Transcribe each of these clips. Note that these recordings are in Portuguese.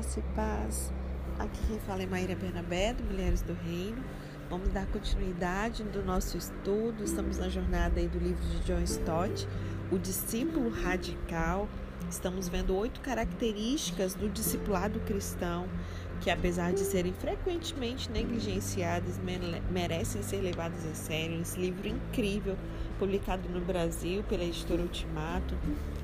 Graça e paz. Aqui quem fala é Maíra Bernabé, do Mulheres do Reino. Vamos dar continuidade do nosso estudo. Estamos na jornada aí do livro de John Stott, O Discípulo Radical. Estamos vendo oito características do discipulado cristão que, apesar de serem frequentemente negligenciadas, merecem ser levadas a sério. Esse livro incrível, publicado no Brasil pela editora Ultimato.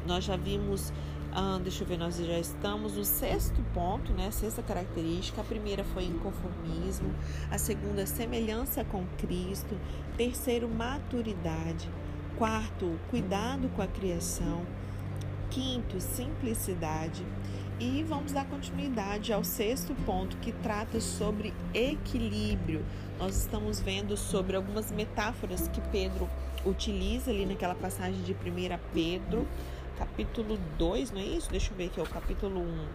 Nós já vimos ah, deixa eu ver, nós já estamos no sexto ponto, né? Sexta característica. A primeira foi inconformismo, a segunda, semelhança com Cristo, terceiro, maturidade, quarto, cuidado com a criação, quinto, simplicidade. E vamos dar continuidade ao sexto ponto que trata sobre equilíbrio. Nós estamos vendo sobre algumas metáforas que Pedro utiliza ali naquela passagem de 1 Pedro capítulo 2, não é isso? Deixa eu ver aqui, é o capítulo 1. Um.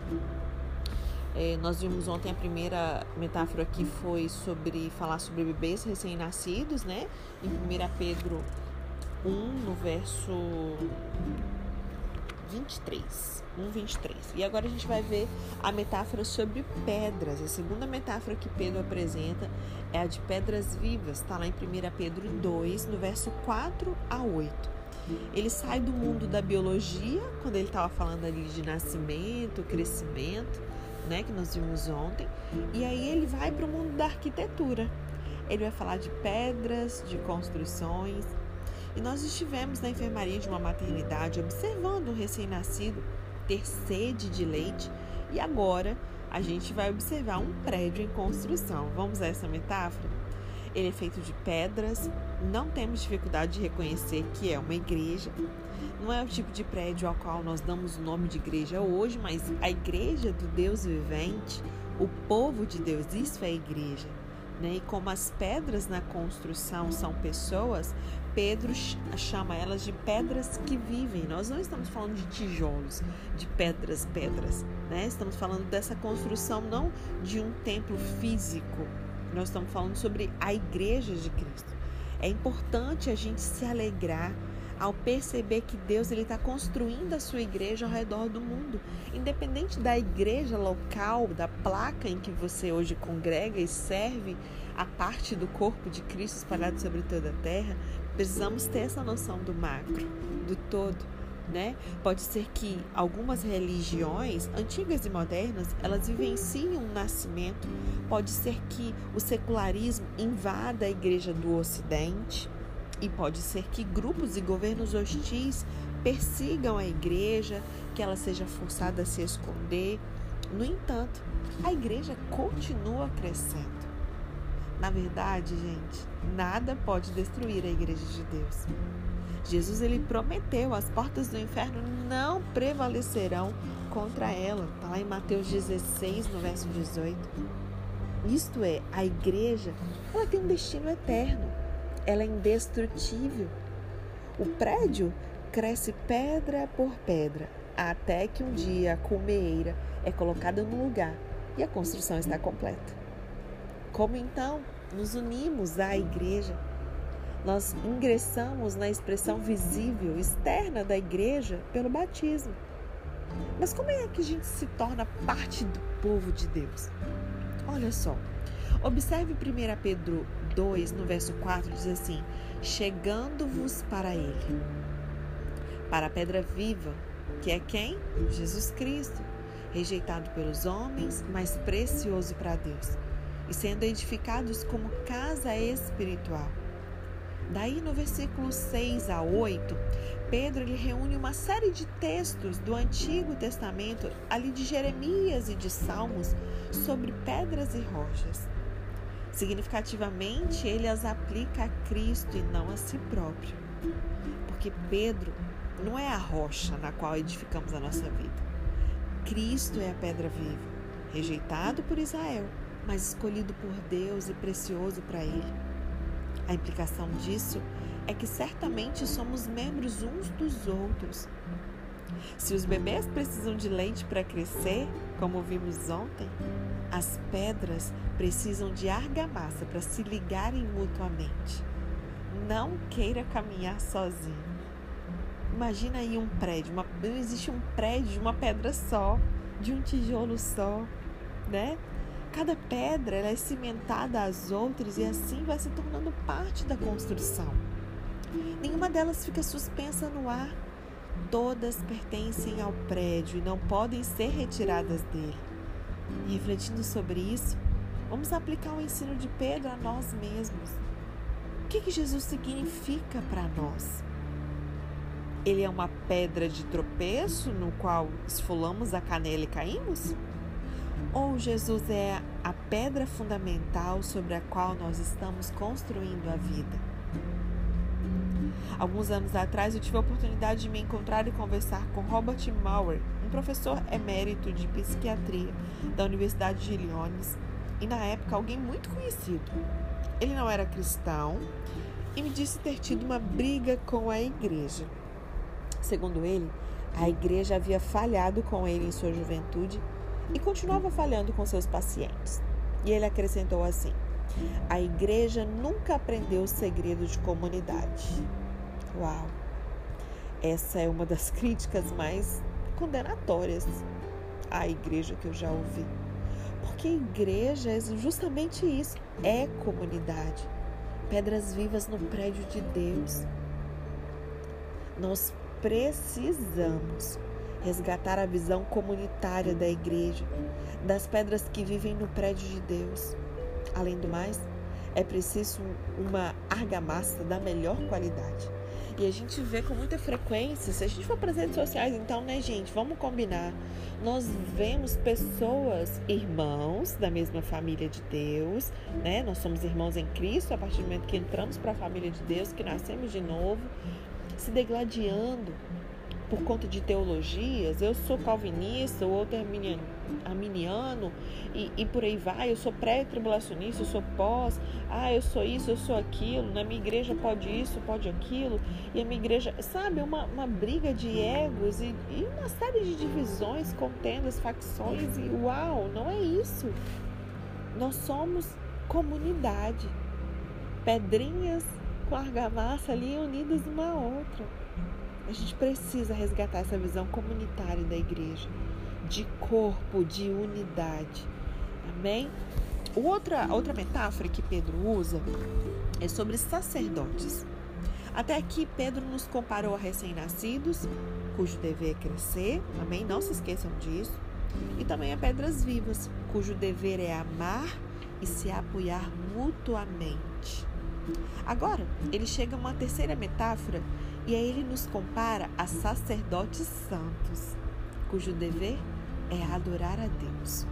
É, nós vimos ontem a primeira metáfora que foi sobre falar sobre bebês recém-nascidos, né? Em 1 Pedro 1, no verso 23. 1, 23. E agora a gente vai ver a metáfora sobre pedras. A segunda metáfora que Pedro apresenta é a de pedras vivas. Está lá em 1 Pedro 2, no verso 4 a 8. Ele sai do mundo da biologia, quando ele estava falando ali de nascimento, crescimento, né, que nós vimos ontem, e aí ele vai para o mundo da arquitetura. Ele vai falar de pedras, de construções. E nós estivemos na enfermaria de uma maternidade observando um recém-nascido ter sede de leite, e agora a gente vai observar um prédio em construção. Vamos a essa metáfora? Ele é feito de pedras, não temos dificuldade de reconhecer que é uma igreja. Não é o tipo de prédio ao qual nós damos o nome de igreja hoje, mas a igreja do Deus vivente, o povo de Deus, isso é a igreja. Né? E como as pedras na construção são pessoas, Pedro chama elas de pedras que vivem. Nós não estamos falando de tijolos, de pedras, pedras. Né? Estamos falando dessa construção não de um templo físico, nós estamos falando sobre a igreja de Cristo. É importante a gente se alegrar ao perceber que Deus ele está construindo a sua igreja ao redor do mundo, independente da igreja local, da placa em que você hoje congrega e serve a parte do corpo de Cristo espalhado sobre toda a terra, precisamos ter essa noção do macro, do todo né? Pode ser que algumas religiões, antigas e modernas, elas vivenciam um nascimento. Pode ser que o secularismo invada a igreja do Ocidente. E pode ser que grupos e governos hostis persigam a igreja, que ela seja forçada a se esconder. No entanto, a igreja continua crescendo. Na verdade, gente, nada pode destruir a igreja de Deus. Jesus ele prometeu, as portas do inferno não prevalecerão contra ela. Está lá em Mateus 16, no verso 18. Isto é, a igreja, ela tem um destino eterno. Ela é indestrutível. O prédio cresce pedra por pedra, até que um dia a colmeira é colocada no lugar e a construção está completa. Como então nos unimos à igreja? Nós ingressamos na expressão visível, externa da igreja pelo batismo. Mas como é que a gente se torna parte do povo de Deus? Olha só, observe 1 Pedro 2, no verso 4, diz assim: Chegando-vos para Ele, para a pedra viva, que é quem? Jesus Cristo, rejeitado pelos homens, mas precioso para Deus, e sendo edificados como casa espiritual Daí no versículo 6 a 8, Pedro ele reúne uma série de textos do Antigo Testamento, ali de Jeremias e de Salmos, sobre pedras e rochas. Significativamente, ele as aplica a Cristo e não a si próprio. Porque Pedro não é a rocha na qual edificamos a nossa vida. Cristo é a pedra viva, rejeitado por Israel, mas escolhido por Deus e precioso para ele. A implicação disso é que certamente somos membros uns dos outros. Se os bebês precisam de leite para crescer, como vimos ontem, as pedras precisam de argamassa para se ligarem mutuamente. Não queira caminhar sozinho. Imagina aí um prédio, uma, não existe um prédio de uma pedra só. de um tijolo só, né? Cada pedra é cimentada às outras e assim vai se tornando parte da construção. Nenhuma delas fica suspensa no ar. Todas pertencem ao prédio e não podem ser retiradas dele. E refletindo sobre isso, vamos aplicar o ensino de Pedro a nós mesmos. O que, que Jesus significa para nós? Ele é uma pedra de tropeço no qual esfolamos a canela e caímos? Ou Jesus é a pedra fundamental sobre a qual nós estamos construindo a vida? Alguns anos atrás eu tive a oportunidade de me encontrar e conversar com Robert Maurer, um professor emérito de psiquiatria da Universidade de Illinois e na época alguém muito conhecido. Ele não era cristão e me disse ter tido uma briga com a igreja. Segundo ele, a igreja havia falhado com ele em sua juventude e continuava falhando com seus pacientes. E ele acrescentou assim: a igreja nunca aprendeu o segredo de comunidade. Uau! Essa é uma das críticas mais condenatórias à igreja que eu já ouvi. Porque a igreja é justamente isso: é comunidade. Pedras vivas no prédio de Deus. Nós precisamos resgatar a visão comunitária da igreja, das pedras que vivem no prédio de Deus. Além do mais, é preciso uma argamassa da melhor qualidade. E a gente vê com muita frequência, se a gente for para as redes sociais, então, né, gente, vamos combinar. Nós vemos pessoas, irmãos da mesma família de Deus, né? Nós somos irmãos em Cristo a partir do momento que entramos para a família de Deus, que nascemos de novo se degladiando por conta de teologias. Eu sou calvinista, o outro é arminiano e, e por aí vai. Eu sou pré-tribulacionista, eu sou pós. Ah, eu sou isso, eu sou aquilo. Na minha igreja pode isso, pode aquilo. E a minha igreja, sabe, uma, uma briga de egos e, e uma série de divisões, contendas, facções. E uau, não é isso. Nós somos comunidade. Pedrinhas com argamassa ali unidas uma à outra. A gente precisa resgatar essa visão comunitária da igreja, de corpo, de unidade. Amém? Outra, outra metáfora que Pedro usa é sobre sacerdotes. Até aqui, Pedro nos comparou a recém-nascidos, cujo dever é crescer, amém? Não se esqueçam disso. E também a pedras vivas, cujo dever é amar e se apoiar mutuamente. Agora, ele chega a uma terceira metáfora e aí ele nos compara a sacerdotes santos, cujo dever é adorar a Deus.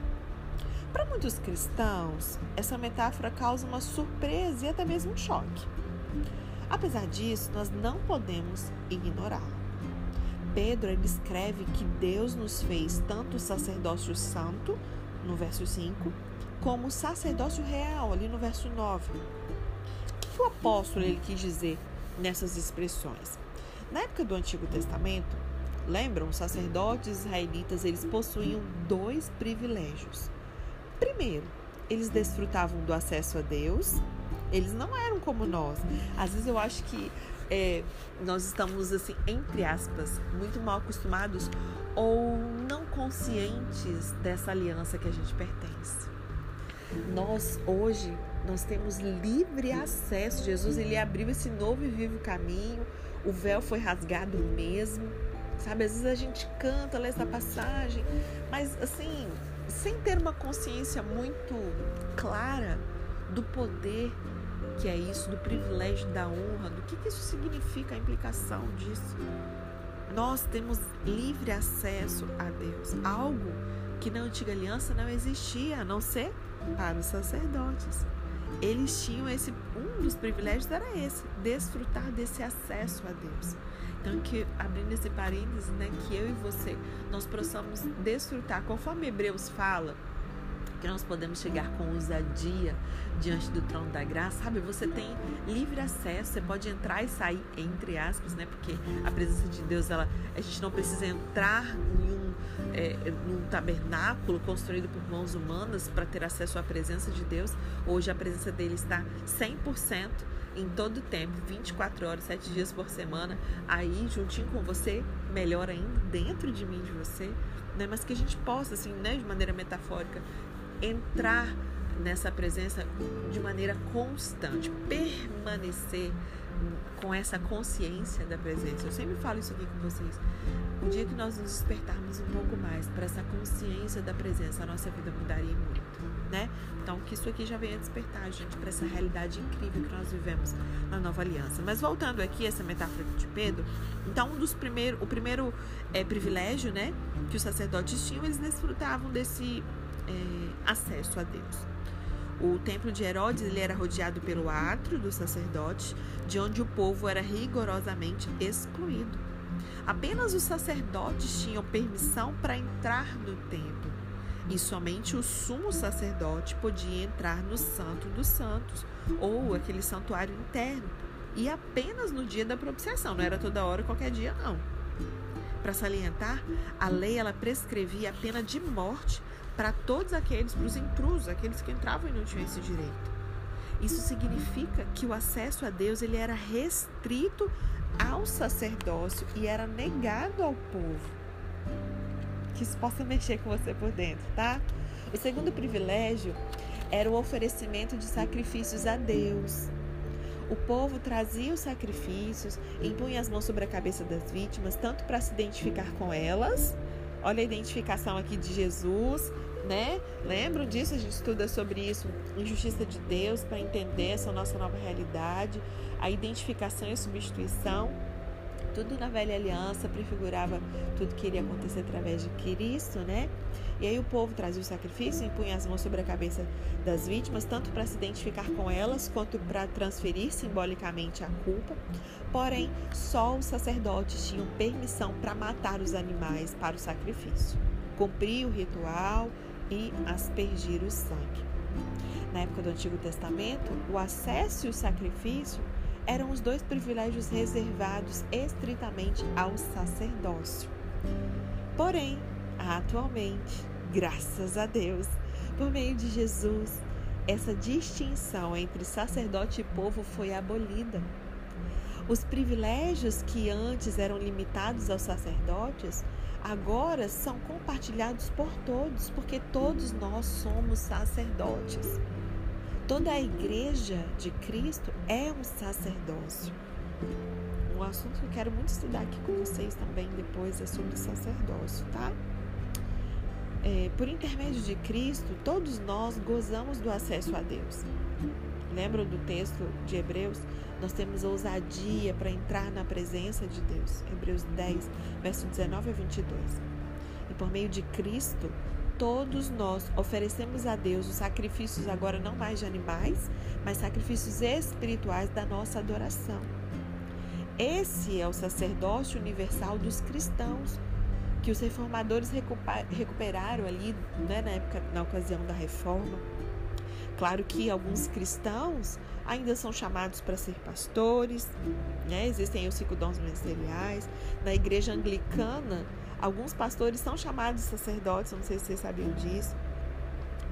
Para muitos cristãos, essa metáfora causa uma surpresa e até mesmo um choque. Apesar disso, nós não podemos ignorá-la. Pedro ele escreve que Deus nos fez tanto o sacerdócio santo, no verso 5, como o sacerdócio real, ali no verso 9 que o apóstolo ele quis dizer nessas expressões? Na época do Antigo Testamento, lembram, os sacerdotes israelitas eles possuíam dois privilégios. Primeiro, eles desfrutavam do acesso a Deus. Eles não eram como nós. Às vezes eu acho que é, nós estamos assim, entre aspas, muito mal acostumados ou não conscientes dessa aliança que a gente pertence. Nós hoje nós temos livre acesso. Jesus ele abriu esse novo e vivo caminho. O véu foi rasgado mesmo. Sabe, às vezes a gente canta, lê essa passagem, mas assim, sem ter uma consciência muito clara do poder que é isso, do privilégio da honra, do que, que isso significa, a implicação disso. Nós temos livre acesso a Deus, algo que na antiga aliança não existia, a não ser para os sacerdotes. Eles tinham esse um dos privilégios era esse, desfrutar desse acesso a Deus. Então que abrindo esse parênteses, né, que eu e você nós possamos desfrutar, conforme Hebreus fala, que nós podemos chegar com ousadia diante do trono da graça, sabe? Você tem livre acesso, você pode entrar e sair, entre aspas, né? Porque a presença de Deus, ela, a gente não precisa entrar em um, é, num tabernáculo construído por mãos humanas para ter acesso à presença de Deus. Hoje a presença dele está 100% em todo tempo, 24 horas, 7 dias por semana, aí juntinho com você, melhor ainda, dentro de mim, de você, né? Mas que a gente possa, assim, né, de maneira metafórica, entrar nessa presença de maneira constante, permanecer com essa consciência da presença. Eu sempre falo isso aqui com vocês. O dia que nós nos despertarmos um pouco mais para essa consciência da presença, a nossa vida mudaria muito, né? Então, que isso aqui já venha despertar, gente, para essa realidade incrível que nós vivemos na nova aliança. Mas voltando aqui essa metáfora de Pedro, então um dos primeiros, o primeiro é, privilégio, né, que os sacerdotes tinham, eles desfrutavam desse é, acesso a Deus. O templo de Herodes ele era rodeado pelo átrio dos sacerdotes, de onde o povo era rigorosamente excluído. Apenas os sacerdotes tinham permissão para entrar no templo, e somente o sumo sacerdote podia entrar no Santo dos Santos, ou aquele santuário interno, e apenas no dia da propiciação, não era toda hora, qualquer dia, não. Para salientar, a lei ela prescrevia a pena de morte para todos aqueles, para os intrusos, aqueles que entravam e não tinham esse direito. Isso significa que o acesso a Deus ele era restrito ao sacerdócio e era negado ao povo. Que isso possa mexer com você por dentro, tá? O segundo privilégio era o oferecimento de sacrifícios a Deus. O povo trazia os sacrifícios, impunha as mãos sobre a cabeça das vítimas, tanto para se identificar com elas, olha a identificação aqui de Jesus, né? Lembram disso? A gente estuda sobre isso, injustiça de Deus, para entender essa nossa nova realidade, a identificação e a substituição. Tudo na velha aliança prefigurava tudo que iria acontecer através de Cristo, né? E aí o povo trazia o sacrifício, impunha as mãos sobre a cabeça das vítimas, tanto para se identificar com elas, quanto para transferir simbolicamente a culpa. Porém, só os sacerdotes tinham permissão para matar os animais para o sacrifício. Cumprir o ritual, e aspergir o sangue. Na época do Antigo Testamento, o acesso e o sacrifício eram os dois privilégios reservados estritamente ao sacerdócio. Porém, atualmente, graças a Deus, por meio de Jesus, essa distinção entre sacerdote e povo foi abolida. Os privilégios que antes eram limitados aos sacerdotes agora são compartilhados por todos, porque todos nós somos sacerdotes. Toda a igreja de Cristo é um sacerdócio. Um assunto que eu quero muito estudar aqui com vocês também depois é sobre sacerdócio, tá? É, por intermédio de Cristo, todos nós gozamos do acesso a Deus. Lembram do texto de Hebreus? Nós temos ousadia para entrar na presença de Deus. Hebreus 10, verso 19 a 22. E por meio de Cristo, todos nós oferecemos a Deus os sacrifícios agora não mais de animais, mas sacrifícios espirituais da nossa adoração. Esse é o sacerdócio universal dos cristãos, que os reformadores recuperaram ali né, na época, na ocasião da reforma. Claro que alguns cristãos ainda são chamados para ser pastores, né? existem os cinco dons ministeriais. Na igreja anglicana, alguns pastores são chamados sacerdotes, não sei se vocês sabiam disso.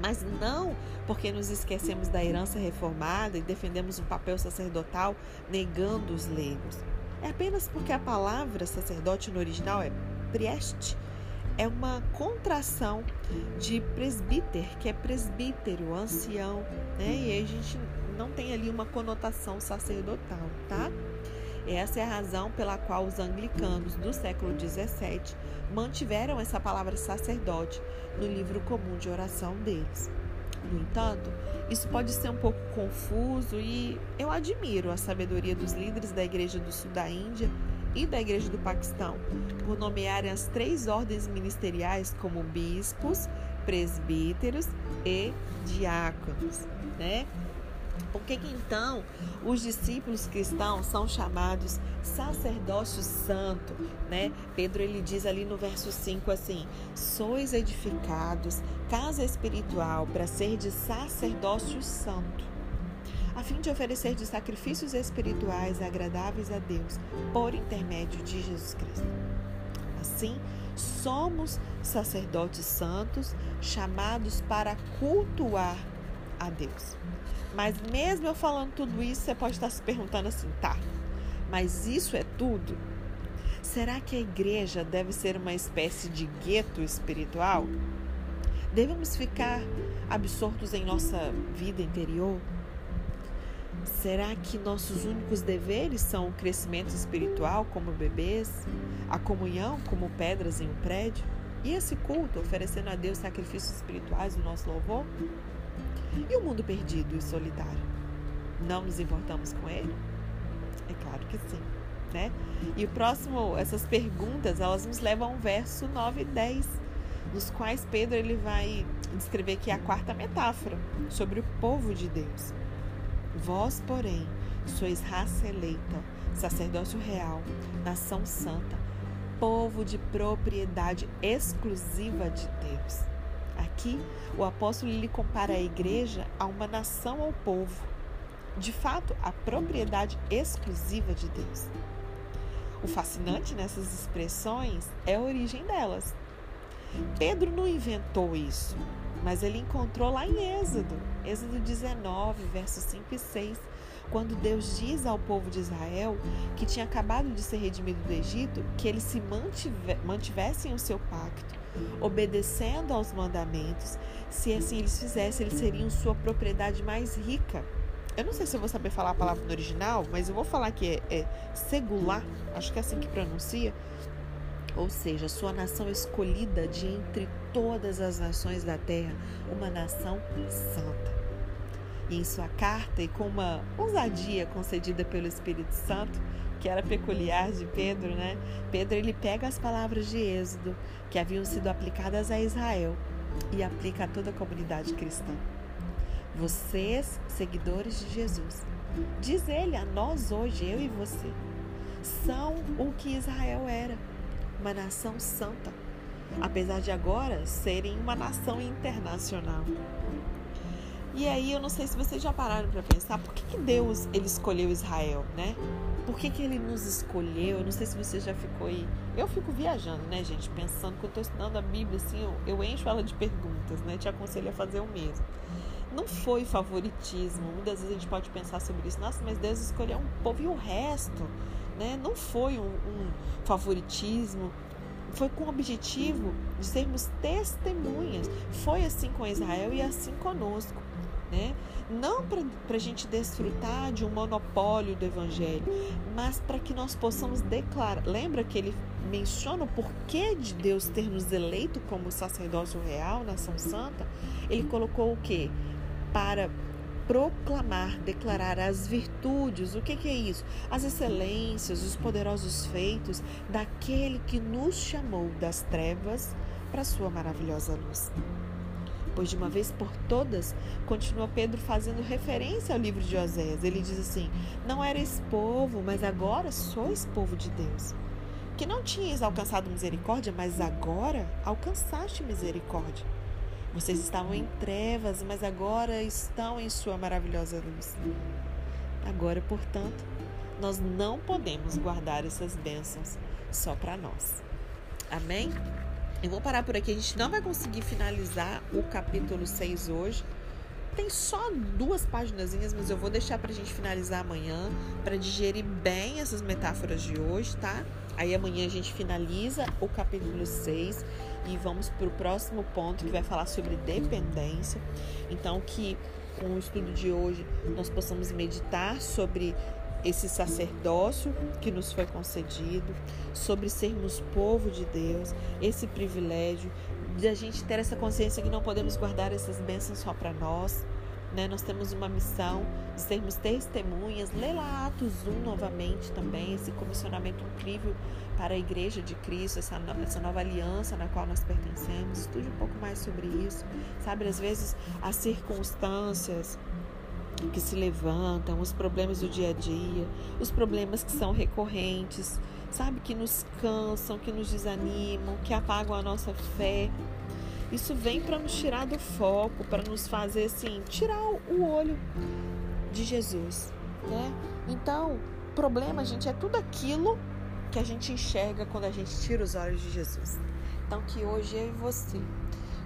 Mas não porque nos esquecemos da herança reformada e defendemos um papel sacerdotal negando os leigos. É apenas porque a palavra sacerdote no original é prieste, é uma contração de presbíter, que é presbítero, ancião, né? E a gente não tem ali uma conotação sacerdotal, tá? Essa é a razão pela qual os anglicanos do século XVII mantiveram essa palavra sacerdote no livro comum de oração deles. No entanto, isso pode ser um pouco confuso e eu admiro a sabedoria dos líderes da Igreja do Sul da Índia e da Igreja do Paquistão por nomearem as três ordens ministeriais como bispos, presbíteros e diáconos, né? Por que, que então os discípulos cristãos são chamados sacerdócio santo, né? Pedro ele diz ali no verso 5 assim: "Sois edificados casa espiritual para ser de sacerdócio santo, a fim de oferecer de sacrifícios espirituais agradáveis a Deus por intermédio de Jesus Cristo." Assim, somos sacerdotes santos chamados para cultuar a Deus. Mas mesmo eu falando tudo isso, você pode estar se perguntando assim, tá? Mas isso é tudo? Será que a igreja deve ser uma espécie de gueto espiritual? Devemos ficar absortos em nossa vida interior? Será que nossos únicos deveres são o crescimento espiritual como bebês, a comunhão como pedras em um prédio e esse culto oferecendo a Deus sacrifícios espirituais no nosso louvor? E o mundo perdido e solitário? Não nos importamos com ele? É claro que sim, né? E o próximo, essas perguntas, elas nos levam ao verso 9 e 10, nos quais Pedro ele vai descrever aqui a quarta metáfora sobre o povo de Deus. Vós, porém, sois raça eleita, sacerdócio real, nação santa, povo de propriedade exclusiva de Deus. Aqui, o apóstolo lhe compara a igreja a uma nação ou povo. De fato, a propriedade exclusiva de Deus. O fascinante nessas expressões é a origem delas. Pedro não inventou isso, mas ele encontrou lá em Êxodo, Êxodo 19, versos 5 e 6, quando Deus diz ao povo de Israel, que tinha acabado de ser redimido do Egito, que eles se mantivessem o seu pacto, obedecendo aos mandamentos. Se assim eles fizessem, eles seriam sua propriedade mais rica. Eu não sei se eu vou saber falar a palavra no original, mas eu vou falar que é, é segular, acho que é assim que pronuncia, ou seja, sua nação escolhida de entre todas as nações da terra, uma nação santa. Em sua carta, e com uma ousadia concedida pelo Espírito Santo, que era peculiar de Pedro, né? Pedro ele pega as palavras de Êxodo que haviam sido aplicadas a Israel e aplica a toda a comunidade cristã. Vocês, seguidores de Jesus, diz ele a nós hoje, eu e você, são o que Israel era uma nação santa, apesar de agora serem uma nação internacional. E aí eu não sei se vocês já pararam para pensar por que, que Deus ele escolheu Israel, né? Por que, que ele nos escolheu? Eu não sei se você já ficou aí. Eu fico viajando, né, gente? Pensando que eu estou estudando a Bíblia, assim, eu, eu encho ela de perguntas, né? Te aconselho a fazer o mesmo. Não foi favoritismo. Muitas vezes a gente pode pensar sobre isso. Nossa, mas Deus escolheu um povo e o resto né? Não foi um, um favoritismo, foi com o objetivo de sermos testemunhas. Foi assim com Israel e assim conosco. Né? Não para a gente desfrutar de um monopólio do Evangelho, mas para que nós possamos declarar. Lembra que ele menciona o porquê de Deus ter nos eleito como sacerdócio real, nação santa? Ele colocou o quê? Para proclamar, declarar as virtudes, o que, que é isso? As excelências, os poderosos feitos daquele que nos chamou das trevas para a sua maravilhosa luz. Pois de uma vez por todas, continua Pedro fazendo referência ao livro de Oséias. Ele diz assim: Não eres povo, mas agora sois povo de Deus. Que não tinhas alcançado misericórdia, mas agora alcançaste misericórdia. Vocês estavam em trevas, mas agora estão em Sua maravilhosa luz. Agora, portanto, nós não podemos guardar essas bênçãos só para nós. Amém? Eu vou parar por aqui. A gente não vai conseguir finalizar o capítulo 6 hoje. Tem só duas páginas, mas eu vou deixar para a gente finalizar amanhã, para digerir bem essas metáforas de hoje, tá? Aí amanhã a gente finaliza o capítulo 6 e vamos para o próximo ponto que vai falar sobre dependência. Então, que com o estudo de hoje nós possamos meditar sobre esse sacerdócio que nos foi concedido, sobre sermos povo de Deus, esse privilégio de a gente ter essa consciência que não podemos guardar essas bênçãos só para nós né? Nós temos uma missão de sermos testemunhas. Lê lá Atos 1 novamente também, esse comissionamento incrível para a Igreja de Cristo, essa, essa nova aliança na qual nós pertencemos. Estude um pouco mais sobre isso. Sabe, às vezes as circunstâncias que se levantam, os problemas do dia a dia, os problemas que são recorrentes, sabe, que nos cansam, que nos desanimam, que apagam a nossa fé. Isso vem para nos tirar do foco, para nos fazer assim, tirar o olho de Jesus, né? Então, problema, gente, é tudo aquilo que a gente enxerga quando a gente tira os olhos de Jesus. Então, que hoje eu e você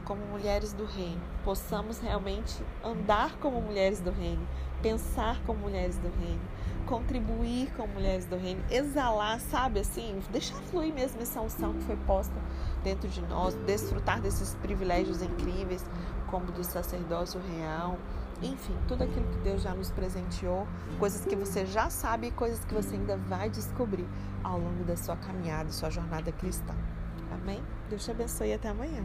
como mulheres do reino, possamos realmente andar como mulheres do reino, pensar como mulheres do reino, contribuir como mulheres do reino, exalar, sabe assim, deixar fluir mesmo essa unção que foi posta dentro de nós, desfrutar desses privilégios incríveis, como do sacerdócio real, enfim, tudo aquilo que Deus já nos presenteou, coisas que você já sabe e coisas que você ainda vai descobrir ao longo da sua caminhada, sua jornada cristã. Amém? Deus te abençoe e até amanhã.